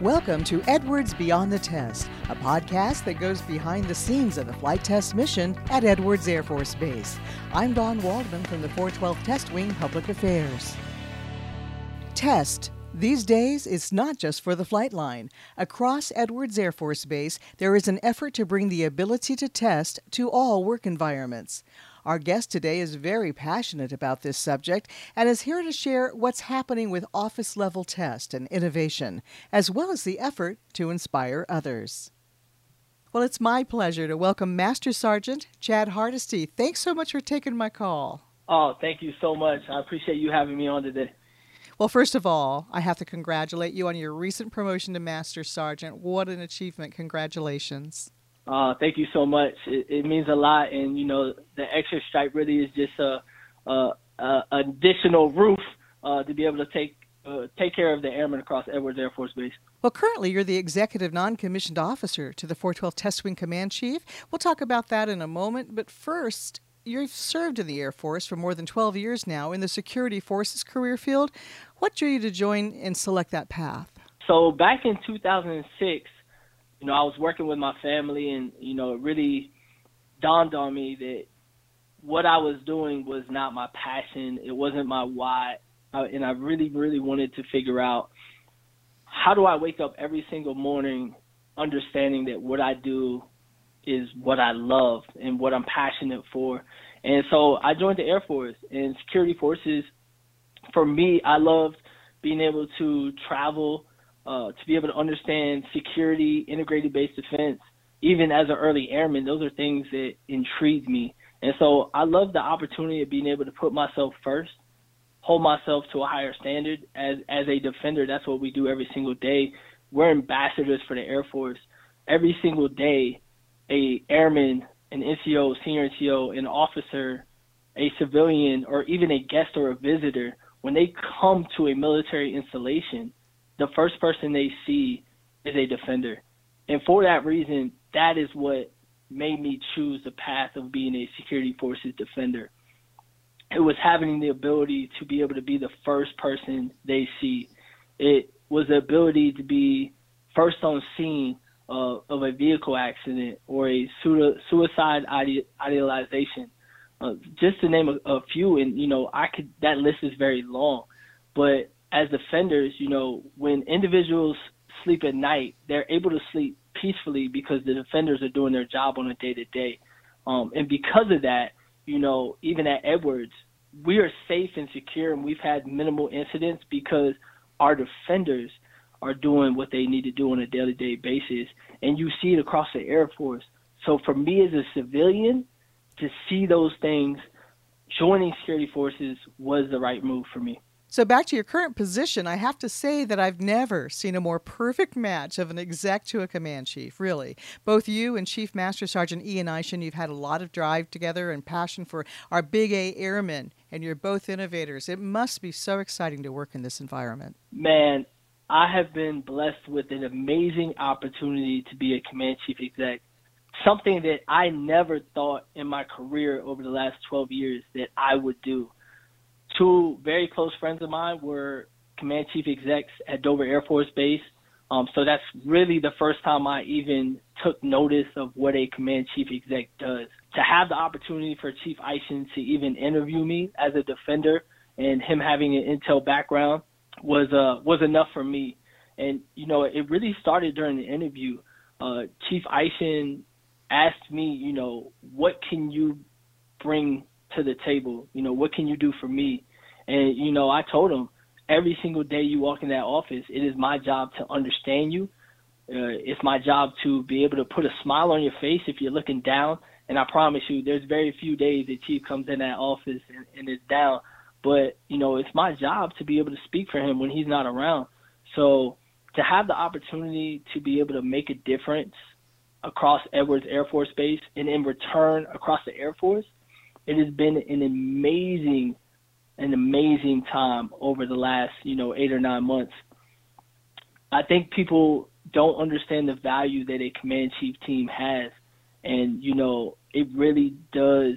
Welcome to Edwards Beyond the Test, a podcast that goes behind the scenes of the flight test mission at Edwards Air Force Base. I'm Don Waldman from the 412 Test Wing Public Affairs. Test. These days, it's not just for the flight line. Across Edwards Air Force Base, there is an effort to bring the ability to test to all work environments. Our guest today is very passionate about this subject and is here to share what's happening with office level test and innovation, as well as the effort to inspire others. Well, it's my pleasure to welcome Master Sergeant Chad Hardesty. Thanks so much for taking my call. Oh, thank you so much. I appreciate you having me on today. Well, first of all, I have to congratulate you on your recent promotion to Master Sergeant. What an achievement. Congratulations. Uh, thank you so much. It, it, means a lot, and you know the extra stripe really is just a, a, a additional roof uh, to be able to take uh, take care of the airmen across Edwards Air Force Base. Well, currently you're the executive non-commissioned officer to the 412 Test Wing Command Chief. We'll talk about that in a moment, but first. You've served in the Air Force for more than 12 years now in the security forces career field. What drew you to join and select that path? So, back in 2006, you know, I was working with my family, and you know, it really dawned on me that what I was doing was not my passion. It wasn't my why, and I really, really wanted to figure out how do I wake up every single morning understanding that what I do is what I love and what I'm passionate for. And so I joined the Air Force and security forces. For me, I loved being able to travel uh, to be able to understand security, integrated based defense, even as an early airman, those are things that intrigue me. And so I love the opportunity of being able to put myself first, hold myself to a higher standard as as a defender. That's what we do every single day. We're ambassadors for the Air Force. Every single day, a airman, an NCO, senior NCO, an officer, a civilian, or even a guest or a visitor, when they come to a military installation, the first person they see is a defender. And for that reason, that is what made me choose the path of being a security forces defender. It was having the ability to be able to be the first person they see. It was the ability to be first on scene uh, of a vehicle accident or a suicide idealization. Uh, just to name a, a few, and you know, I could that list is very long, but as defenders, you know, when individuals sleep at night, they're able to sleep peacefully because the defenders are doing their job on a day to day. And because of that, you know, even at Edwards, we are safe and secure and we've had minimal incidents because our defenders are doing what they need to do on a daily day basis. And you see it across the Air Force. So for me as a civilian, to see those things, joining security forces was the right move for me. So, back to your current position, I have to say that I've never seen a more perfect match of an exec to a command chief, really. Both you and Chief Master Sergeant Ian Eishen, you've had a lot of drive together and passion for our Big A airmen, and you're both innovators. It must be so exciting to work in this environment. Man, I have been blessed with an amazing opportunity to be a command chief exec, something that I never thought in my career over the last 12 years that I would do two very close friends of mine were command chief execs at Dover Air Force Base. Um, so that's really the first time I even took notice of what a command chief exec does. To have the opportunity for Chief Eishen to even interview me as a defender and him having an intel background was uh, was enough for me. And you know, it really started during the interview. Uh, Chief Eishen asked me, you know, what can you bring to the table? You know, what can you do for me? And you know, I told him every single day you walk in that office, it is my job to understand you. Uh, it's my job to be able to put a smile on your face if you're looking down. And I promise you, there's very few days that Chief comes in that office and, and is down. But you know, it's my job to be able to speak for him when he's not around. So to have the opportunity to be able to make a difference across Edwards Air Force Base and in return across the Air Force, it has been an amazing, an amazing time over the last, you know, eight or nine months. I think people don't understand the value that a command chief team has. And, you know, it really does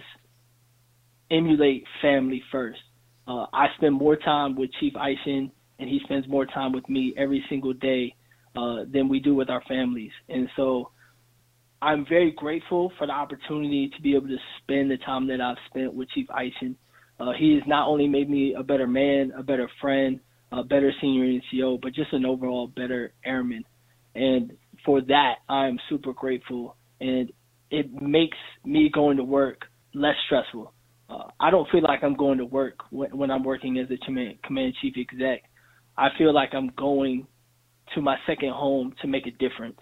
emulate family first. Uh, I spend more time with Chief Eishen, and he spends more time with me every single day uh, than we do with our families. And so I'm very grateful for the opportunity to be able to spend the time that I've spent with Chief Eishen. Uh, he has not only made me a better man, a better friend, a better senior NCO, but just an overall better airman. And for that, I'm super grateful. And it makes me going to work less stressful. Uh, I don't feel like I'm going to work when, when I'm working as a command, command chief exec. I feel like I'm going to my second home to make a difference.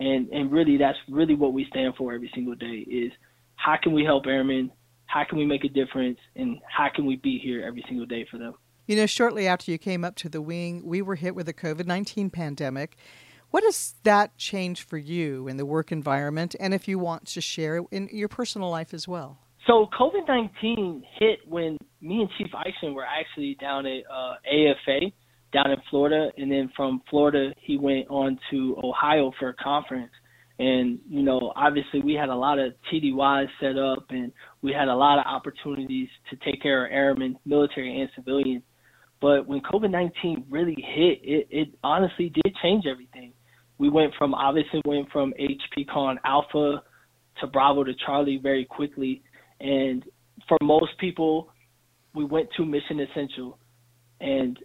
And and really that's really what we stand for every single day is how can we help airmen, how can we make a difference, and how can we be here every single day for them. You know, shortly after you came up to the wing, we were hit with the COVID 19 pandemic. What does that change for you in the work environment, and if you want to share in your personal life as well? So COVID nineteen hit when me and Chief Eishen were actually down at uh, AFA down in Florida, and then from Florida he went on to Ohio for a conference. And you know, obviously we had a lot of TDYs set up, and we had a lot of opportunities to take care of airmen, military and civilian. But when COVID nineteen really hit, it, it honestly did change everything. We went from obviously went from HPCON Alpha to Bravo to Charlie very quickly, and for most people, we went to mission essential. And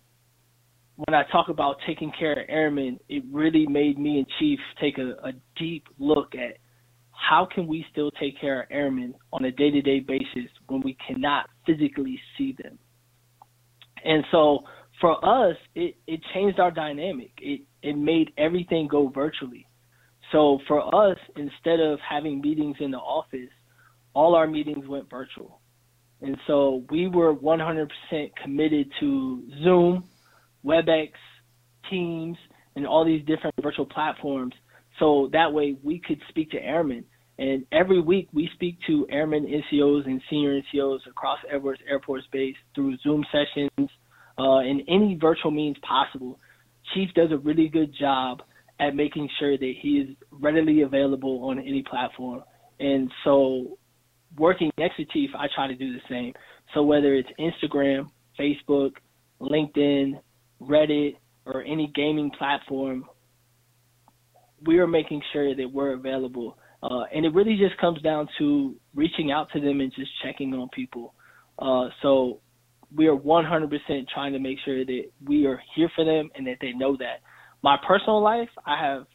when I talk about taking care of airmen, it really made me and Chief take a, a deep look at how can we still take care of airmen on a day-to-day basis when we cannot physically see them. And so for us, it, it changed our dynamic. It it made everything go virtually. So for us, instead of having meetings in the office, all our meetings went virtual. And so we were 100% committed to Zoom WebEx, Teams, and all these different virtual platforms. So that way we could speak to airmen. And every week we speak to airmen, NCOs, and senior NCOs across Edwards Air Force Base through Zoom sessions uh, and any virtual means possible. Chief does a really good job at making sure that he is readily available on any platform. And so working next to Chief, I try to do the same. So whether it's Instagram, Facebook, LinkedIn, Reddit, or any gaming platform, we are making sure that we're available. Uh, and it really just comes down to reaching out to them and just checking on people. Uh, so we are 100% trying to make sure that we are here for them and that they know that. My personal life, I have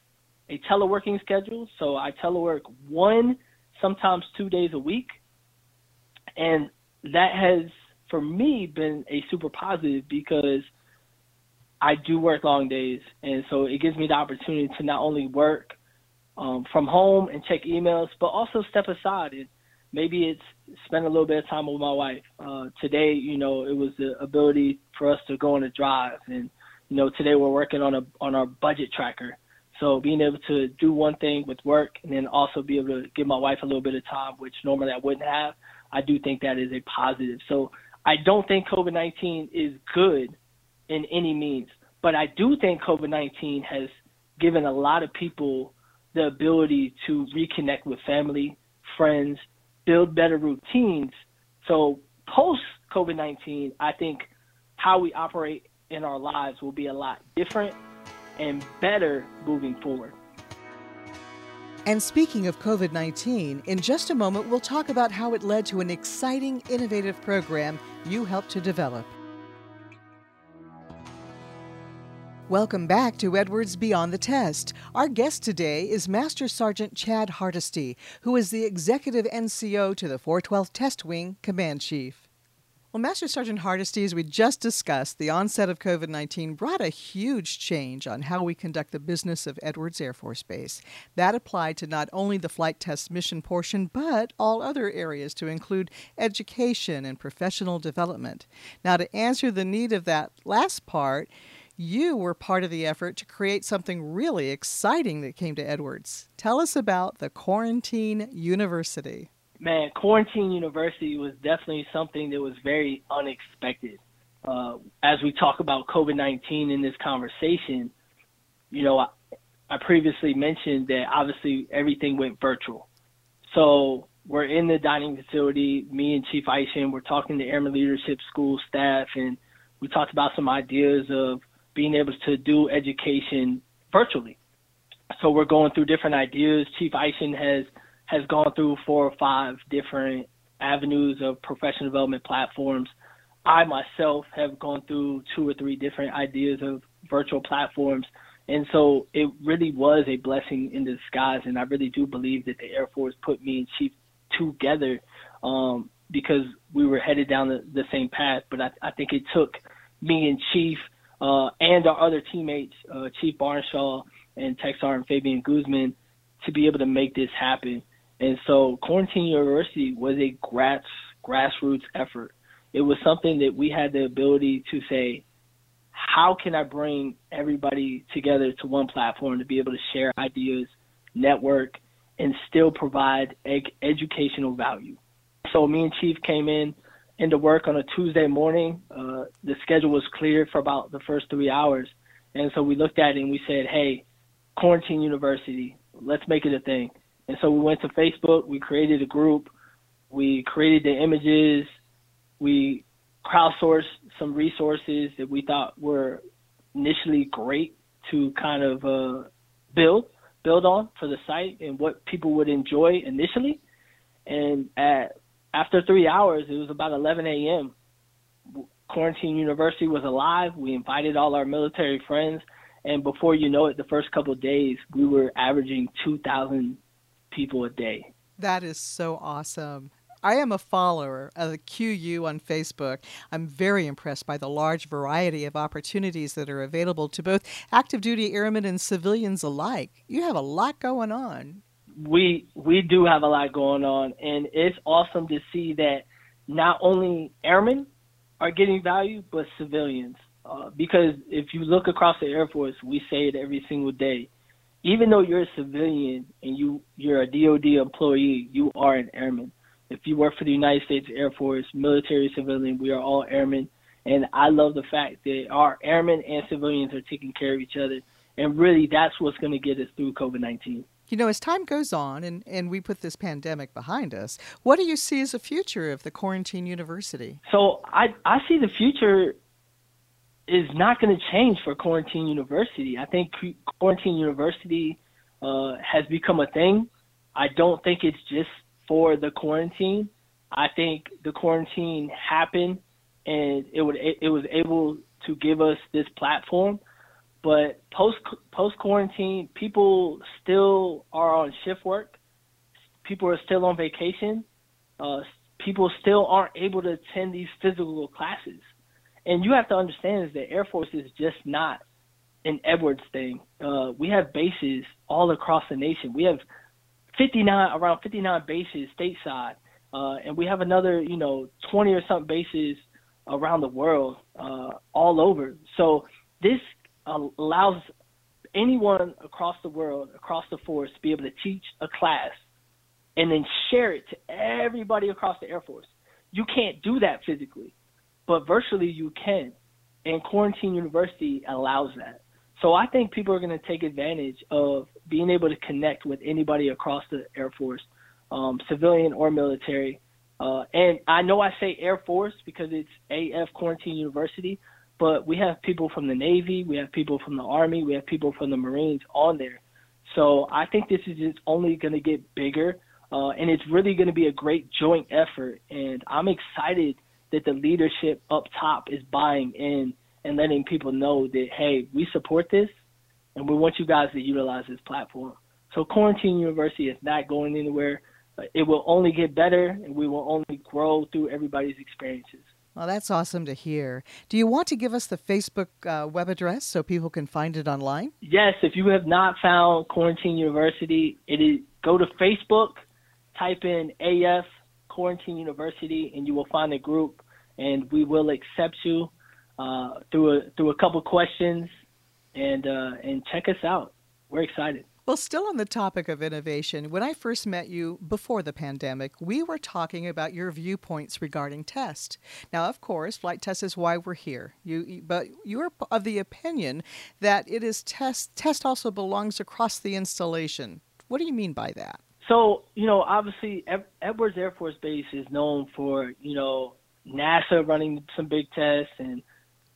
a teleworking schedule, so I telework one, sometimes two days a week. And that has, for me, been a super positive because – I do work long days, and so it gives me the opportunity to not only work um, from home and check emails, but also step aside and maybe it's spend a little bit of time with my wife. Uh, today, you know, it was the ability for us to go on a drive, and you know, today we're working on a on our budget tracker. So being able to do one thing with work and then also be able to give my wife a little bit of time, which normally I wouldn't have, I do think that is a positive. So I don't think COVID-19 is good in any means. But I do think COVID 19 has given a lot of people the ability to reconnect with family, friends, build better routines. So post COVID 19, I think how we operate in our lives will be a lot different and better moving forward. And speaking of COVID 19, in just a moment, we'll talk about how it led to an exciting, innovative program you helped to develop. Welcome back to Edwards Beyond the Test. Our guest today is Master Sergeant Chad Hardesty, who is the Executive NCO to the 412th Test Wing Command Chief. Well, Master Sergeant Hardesty, as we just discussed, the onset of COVID 19 brought a huge change on how we conduct the business of Edwards Air Force Base. That applied to not only the flight test mission portion, but all other areas to include education and professional development. Now, to answer the need of that last part, you were part of the effort to create something really exciting that came to Edwards. Tell us about the Quarantine University. Man, Quarantine University was definitely something that was very unexpected. Uh, as we talk about COVID 19 in this conversation, you know, I, I previously mentioned that obviously everything went virtual. So we're in the dining facility, me and Chief Eishen, we're talking to Airman Leadership School staff, and we talked about some ideas of being able to do education virtually. So we're going through different ideas. Chief Eishen has has gone through four or five different avenues of professional development platforms. I myself have gone through two or three different ideas of virtual platforms. And so it really was a blessing in disguise. And I really do believe that the Air Force put me and Chief together um, because we were headed down the, the same path. But I, I think it took me and Chief uh, and our other teammates, uh, Chief Barnshaw and Tech Sergeant Fabian Guzman, to be able to make this happen. And so Quarantine University was a grass grassroots effort. It was something that we had the ability to say, how can I bring everybody together to one platform to be able to share ideas, network, and still provide ed- educational value? So me and Chief came in into work on a Tuesday morning. Uh, the schedule was clear for about the first three hours. And so we looked at it and we said, hey, Quarantine University, let's make it a thing. And so we went to Facebook, we created a group, we created the images, we crowdsourced some resources that we thought were initially great to kind of uh, build build on for the site and what people would enjoy initially. And at after three hours, it was about 11 a.m. Quarantine University was alive. We invited all our military friends, and before you know it, the first couple days, we were averaging 2,000 people a day. That is so awesome. I am a follower of the QU on Facebook. I'm very impressed by the large variety of opportunities that are available to both active duty airmen and civilians alike. You have a lot going on. We we do have a lot going on and it's awesome to see that not only airmen are getting value but civilians. Uh, because if you look across the Air Force, we say it every single day even though you're a civilian and you you're a DoD employee, you are an airman. If you work for the United States Air Force, military, civilian, we are all airmen. And I love the fact that our airmen and civilians are taking care of each other. And really, that's what's going to get us through COVID 19. You know, as time goes on and, and we put this pandemic behind us, what do you see as the future of the Quarantine University? So I, I see the future is not going to change for Quarantine University. I think Quarantine University uh, has become a thing. I don't think it's just for the quarantine. I think the quarantine happened and it would it was able to give us this platform. But post post quarantine, people still are on shift work. People are still on vacation. Uh, people still aren't able to attend these physical classes and you have to understand is that Air Force is just not an Edwards thing. Uh, we have bases all across the nation. We have 59 around 59 bases stateside, uh, and we have another you know 20 or something bases around the world, uh, all over. So this allows anyone across the world, across the force, to be able to teach a class and then share it to everybody across the Air Force. You can't do that physically but virtually you can. And Quarantine University allows that. So I think people are going to take advantage of being able to connect with anybody across the Air Force, um, civilian or military. Uh, and I know I say Air Force because it's AF Quarantine University, but we have people from the Navy, we have people from the Army, we have people from the Marines on there. So I think this is just only going to get bigger, uh, and it's really going to be a great joint effort. And I'm excited – that the leadership up top is buying in and letting people know that hey, we support this and we want you guys to utilize this platform. So Quarantine University is not going anywhere. It will only get better and we will only grow through everybody's experiences. Well, that's awesome to hear. Do you want to give us the Facebook uh, web address so people can find it online? Yes, if you have not found Quarantine University, it is go to Facebook, type in AF Quarantine University, and you will find a group, and we will accept you uh, through a through a couple questions, and uh, and check us out. We're excited. Well, still on the topic of innovation, when I first met you before the pandemic, we were talking about your viewpoints regarding test. Now, of course, flight test is why we're here. You, but you're of the opinion that it is test. Test also belongs across the installation. What do you mean by that? So, you know, obviously Edwards Air Force Base is known for, you know, NASA running some big tests and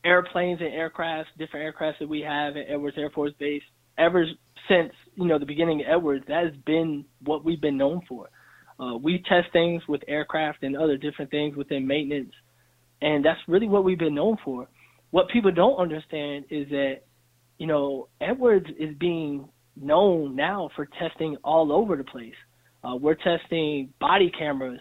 airplanes and aircrafts, different aircrafts that we have at Edwards Air Force Base. Ever since you know the beginning of Edwards, that has been what we've been known for. Uh, we test things with aircraft and other different things within maintenance, and that's really what we've been known for. What people don't understand is that you know Edwards is being known now for testing all over the place. Uh, we're testing body cameras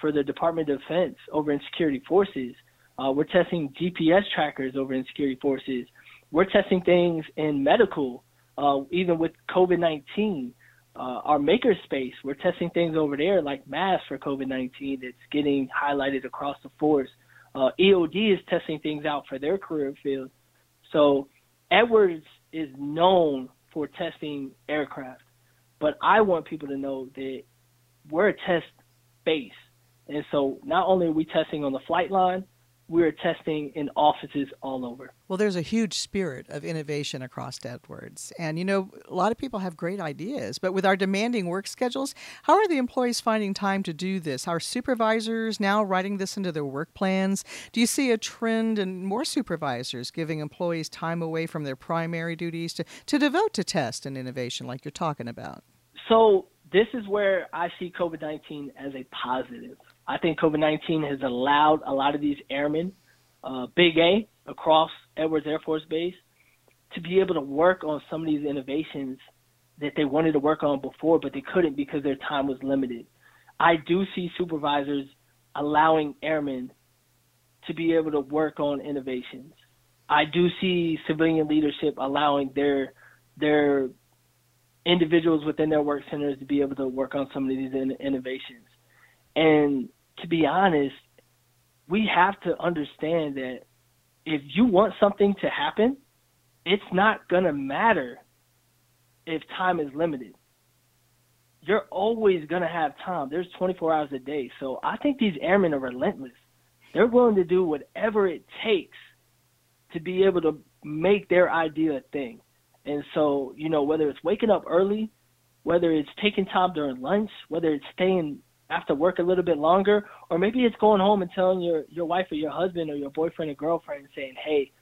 for the Department of Defense over in security forces. Uh, we're testing GPS trackers over in security forces. We're testing things in medical, uh, even with COVID 19. Uh, our makerspace, we're testing things over there like masks for COVID 19 that's getting highlighted across the force. Uh, EOD is testing things out for their career field. So Edwards is known for testing aircraft. But I want people to know that we're a test base. And so not only are we testing on the flight line, we're testing in offices all over. Well, there's a huge spirit of innovation across Edwards. And, you know, a lot of people have great ideas, but with our demanding work schedules, how are the employees finding time to do this? Are supervisors now writing this into their work plans? Do you see a trend in more supervisors giving employees time away from their primary duties to, to devote to test and innovation like you're talking about? So, this is where I see COVID 19 as a positive. I think COVID 19 has allowed a lot of these airmen, uh, Big A, across Edwards Air Force Base, to be able to work on some of these innovations that they wanted to work on before, but they couldn't because their time was limited. I do see supervisors allowing airmen to be able to work on innovations. I do see civilian leadership allowing their their individuals within their work centers to be able to work on some of these in- innovations. And to be honest, we have to understand that if you want something to happen, it's not going to matter if time is limited. You're always going to have time. There's 24 hours a day. So I think these airmen are relentless. They're willing to do whatever it takes to be able to make their idea a thing. And so, you know, whether it's waking up early, whether it's taking time during lunch, whether it's staying after work a little bit longer, or maybe it's going home and telling your your wife or your husband or your boyfriend or girlfriend saying, "Hey,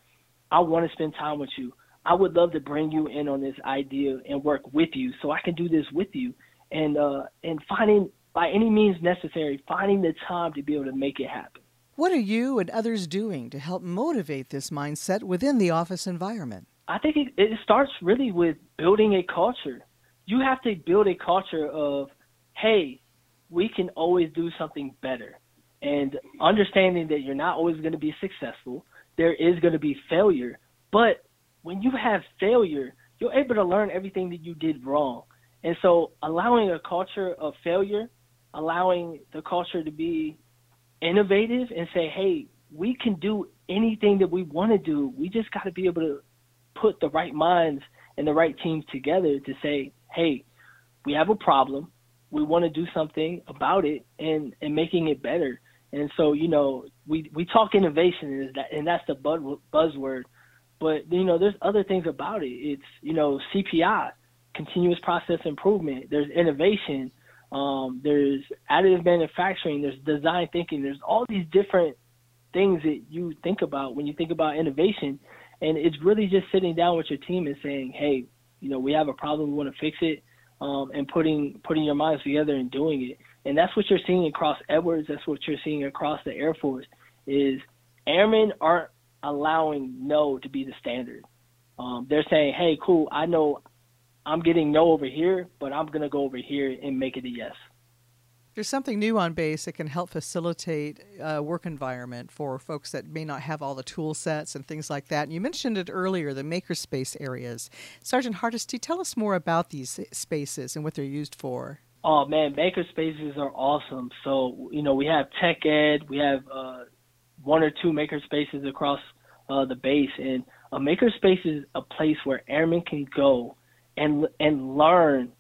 I want to spend time with you. I would love to bring you in on this idea and work with you, so I can do this with you." And uh, and finding by any means necessary, finding the time to be able to make it happen. What are you and others doing to help motivate this mindset within the office environment? I think it, it starts really with building a culture. You have to build a culture of, hey, we can always do something better. And understanding that you're not always going to be successful, there is going to be failure. But when you have failure, you're able to learn everything that you did wrong. And so allowing a culture of failure, allowing the culture to be innovative and say, hey, we can do anything that we want to do. We just got to be able to put the right minds and the right teams together to say, hey, we have a problem we want to do something about it and and making it better. And so, you know, we we talk innovation and that and that's the buzzword, but you know, there's other things about it. It's you know, CPI, continuous process improvement. There's innovation. Um, there's additive manufacturing. There's design thinking. There's all these different things that you think about when you think about innovation. And it's really just sitting down with your team and saying, hey, you know, we have a problem. We want to fix it um, and putting putting your minds together and doing it. And that's what you're seeing across Edwards. That's what you're seeing across the Air Force. Is airmen aren't allowing no to be the standard. Um, they're saying, "Hey, cool. I know I'm getting no over here, but I'm gonna go over here and make it a yes." There's something new on base that can help facilitate a work environment for folks that may not have all the tool sets and things like that. And you mentioned it earlier, the makerspace areas. Sergeant Hardesty, tell us more about these spaces and what they're used for. Oh man, makerspaces are awesome. So you know we have tech ed, we have uh, one or two makerspaces across uh, the base, and a makerspace is a place where airmen can go and and learn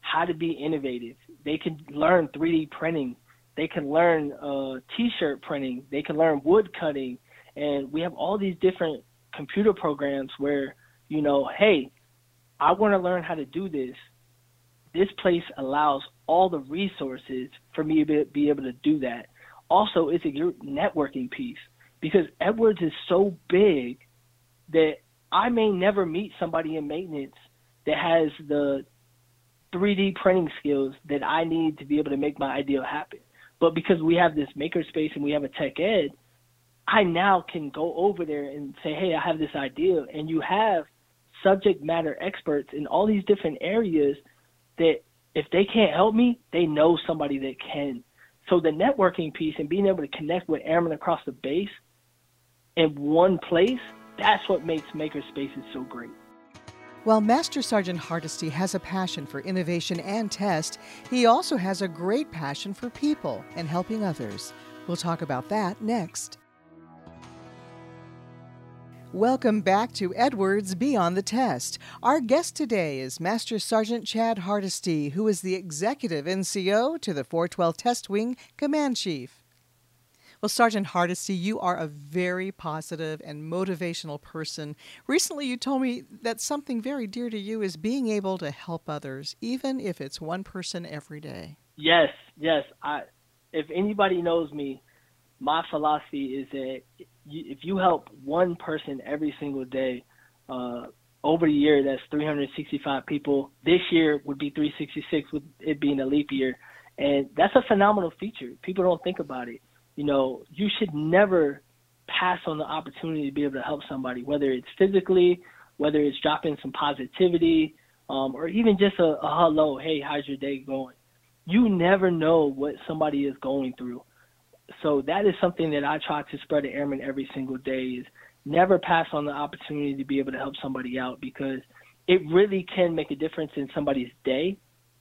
how to be innovative they can learn 3D printing. They can learn uh, T-shirt printing. They can learn wood cutting, and we have all these different computer programs where you know, hey, I want to learn how to do this. This place allows all the resources for me to be able to do that. Also, it's a networking piece because Edwards is so big that I may never meet somebody in maintenance that has the 3D printing skills that I need to be able to make my ideal happen. But because we have this makerspace and we have a tech ed, I now can go over there and say, hey, I have this idea. And you have subject matter experts in all these different areas that if they can't help me, they know somebody that can. So the networking piece and being able to connect with airmen across the base in one place, that's what makes makerspaces so great. While Master Sergeant Hardesty has a passion for innovation and test, he also has a great passion for people and helping others. We'll talk about that next. Welcome back to Edwards Beyond the Test. Our guest today is Master Sergeant Chad Hardesty, who is the Executive NCO to the 412 Test Wing Command Chief. Well, Sergeant Hardesty, you are a very positive and motivational person. Recently, you told me that something very dear to you is being able to help others, even if it's one person every day. Yes, yes. I, if anybody knows me, my philosophy is that if you help one person every single day, uh, over the year, that's 365 people. This year would be 366 with it being a leap year. And that's a phenomenal feature. People don't think about it you know, you should never pass on the opportunity to be able to help somebody, whether it's physically, whether it's dropping some positivity, um, or even just a, a hello, hey, how's your day going? You never know what somebody is going through. So that is something that I try to spread to airmen every single day is never pass on the opportunity to be able to help somebody out because it really can make a difference in somebody's day,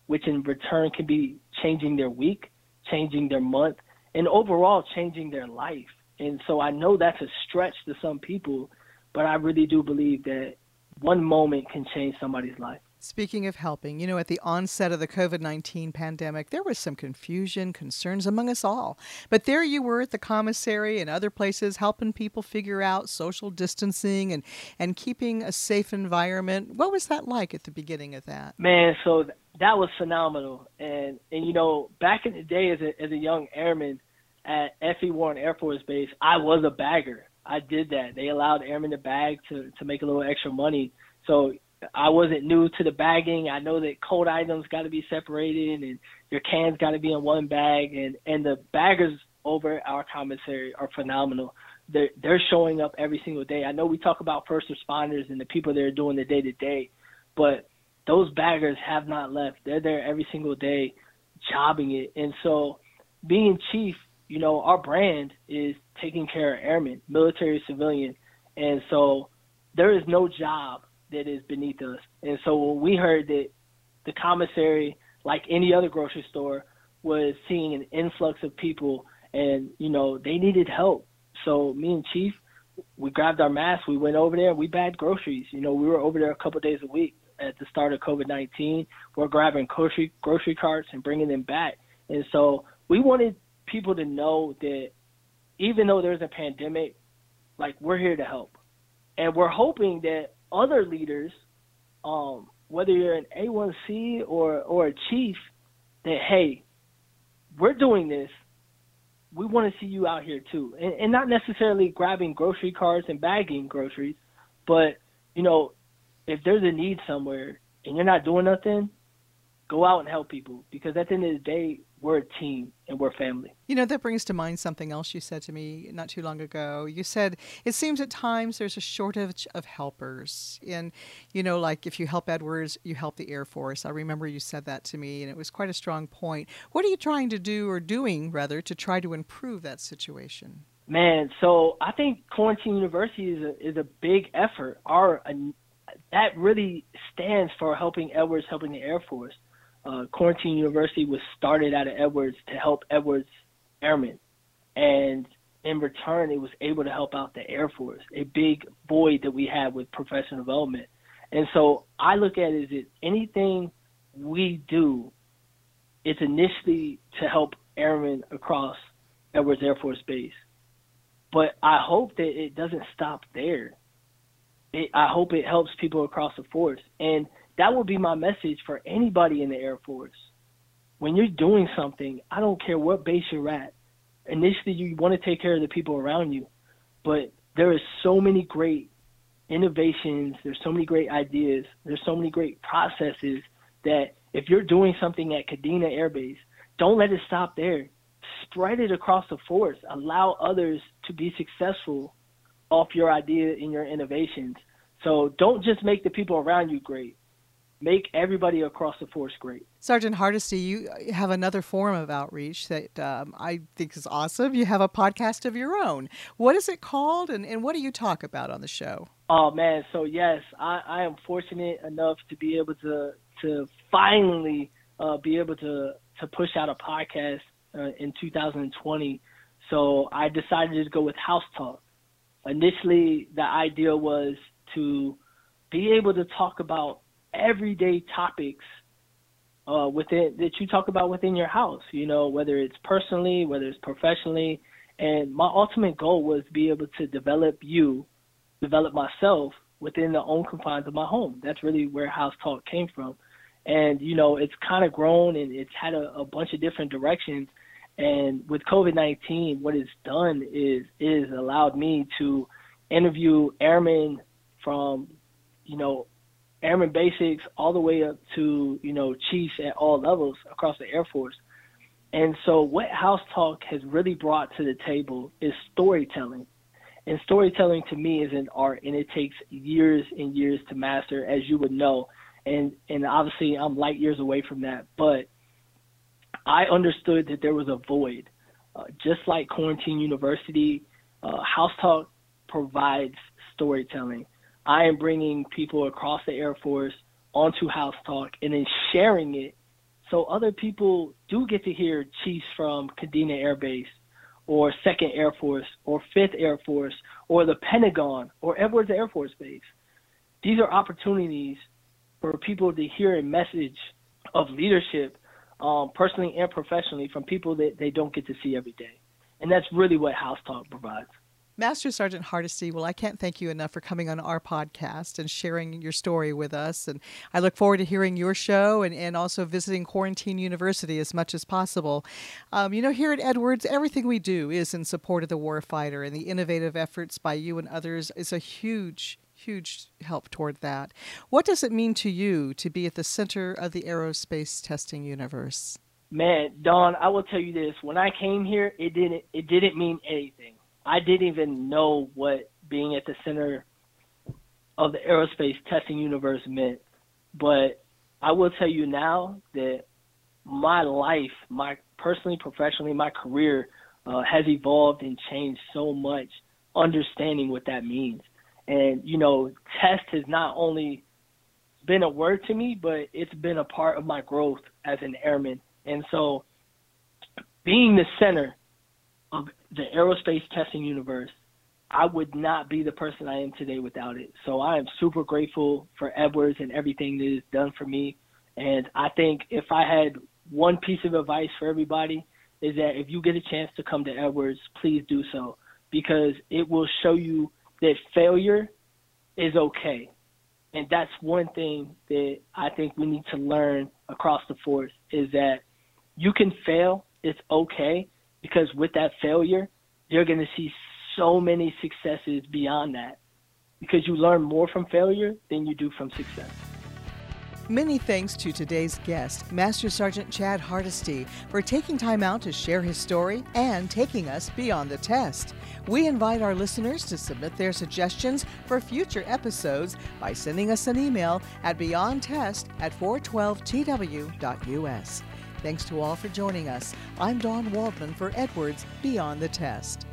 which in return can be changing their week, changing their month, and overall changing their life. And so I know that's a stretch to some people, but I really do believe that one moment can change somebody's life. Speaking of helping, you know, at the onset of the COVID 19 pandemic, there was some confusion, concerns among us all. But there you were at the commissary and other places helping people figure out social distancing and, and keeping a safe environment. What was that like at the beginning of that? Man, so that was phenomenal. And, and you know, back in the day as a, as a young airman at F.E. Warren Air Force Base, I was a bagger. I did that. They allowed airmen to bag to, to make a little extra money. So I wasn't new to the bagging. I know that cold items got to be separated and your cans got to be in one bag. And and the baggers over our commissary are phenomenal. They're they're showing up every single day. I know we talk about first responders and the people that are doing the day to day, but those baggers have not left. They're there every single day, jobbing it. And so, being chief, you know, our brand is taking care of airmen, military, civilian, and so there is no job that is beneath us. And so when we heard that the commissary, like any other grocery store, was seeing an influx of people and, you know, they needed help. So me and Chief, we grabbed our masks, we went over there, we bagged groceries. You know, we were over there a couple days a week at the start of COVID 19. We're grabbing grocery, grocery carts and bringing them back. And so we wanted people to know that even though there's a pandemic, like we're here to help. And we're hoping that other leaders, um, whether you're an A1C or or a chief, that hey, we're doing this. We want to see you out here too, and, and not necessarily grabbing grocery carts and bagging groceries, but you know, if there's a need somewhere and you're not doing nothing, go out and help people because at the end of the day, we're a team and we're family. You know, that brings to mind something else you said to me not too long ago. You said it seems at times there's a shortage of helpers. And, you know, like if you help Edwards, you help the Air Force. I remember you said that to me, and it was quite a strong point. What are you trying to do, or doing rather, to try to improve that situation? Man, so I think Quarantine University is a, is a big effort. Our uh, that really stands for helping Edwards, helping the Air Force uh, Quarantine University was started out of Edwards to help Edwards airmen, and in return, it was able to help out the Air Force, a big void that we had with professional development. And so I look at it as anything we do, it's initially to help airmen across Edwards Air Force Base. But I hope that it doesn't stop there. It, I hope it helps people across the force. And that would be my message for anybody in the Air Force. When you're doing something, I don't care what base you're at. Initially, you want to take care of the people around you, but there is so many great innovations, there's so many great ideas, there's so many great processes that if you're doing something at Kadena Air Base, don't let it stop there. Spread it across the force. Allow others to be successful off your idea and your innovations. So don't just make the people around you great make everybody across the force great. Sergeant Hardesty, you have another form of outreach that um, I think is awesome. You have a podcast of your own. What is it called, and, and what do you talk about on the show? Oh man, so yes, I, I am fortunate enough to be able to to finally uh, be able to to push out a podcast uh, in 2020. So I decided to go with House Talk. Initially, the idea was to be able to talk about everyday topics uh, within that you talk about within your house. You know, whether it's personally, whether it's professionally. And my ultimate goal was to be able to develop you, develop myself within the own confines of my home. That's really where House Talk came from. And you know, it's kind of grown and it's had a, a bunch of different directions. And with COVID nineteen, what it's done is is allowed me to interview airmen from, you know, airman basics all the way up to you know chiefs at all levels across the Air Force. And so, what House Talk has really brought to the table is storytelling. And storytelling to me is an art, and it takes years and years to master, as you would know. And and obviously, I'm light years away from that. But I understood that there was a void, uh, just like Quarantine University. Uh, House Talk provides storytelling. I am bringing people across the Air Force onto House Talk and then sharing it so other people do get to hear chiefs from Kadena Air Base or 2nd Air Force or 5th Air Force or the Pentagon or Edwards Air Force Base. These are opportunities for people to hear a message of leadership, um, personally and professionally, from people that they don't get to see every day. And that's really what House Talk provides. Master Sergeant Hardesty, well, I can't thank you enough for coming on our podcast and sharing your story with us. And I look forward to hearing your show and, and also visiting Quarantine University as much as possible. Um, you know, here at Edwards, everything we do is in support of the warfighter, and the innovative efforts by you and others is a huge huge help toward that. What does it mean to you to be at the center of the aerospace testing universe? Man, Don, I will tell you this. When I came here, it didn't it didn't mean anything. I didn't even know what being at the center of the aerospace testing universe meant. But I will tell you now that my life, my personally, professionally, my career uh, has evolved and changed so much understanding what that means. And, you know, test has not only been a word to me, but it's been a part of my growth as an airman. And so being the center the aerospace testing universe, I would not be the person I am today without it. So I am super grateful for Edwards and everything that is done for me. And I think if I had one piece of advice for everybody is that if you get a chance to come to Edwards, please do so because it will show you that failure is okay. And that's one thing that I think we need to learn across the force is that you can fail, it's okay, because with that failure, you're going to see so many successes beyond that because you learn more from failure than you do from success. Many thanks to today's guest, Master Sergeant Chad Hardesty, for taking time out to share his story and taking us beyond the test. We invite our listeners to submit their suggestions for future episodes by sending us an email at beyondtest at 412tw.us. Thanks to all for joining us. I'm Don Waldman for Edwards Beyond the Test.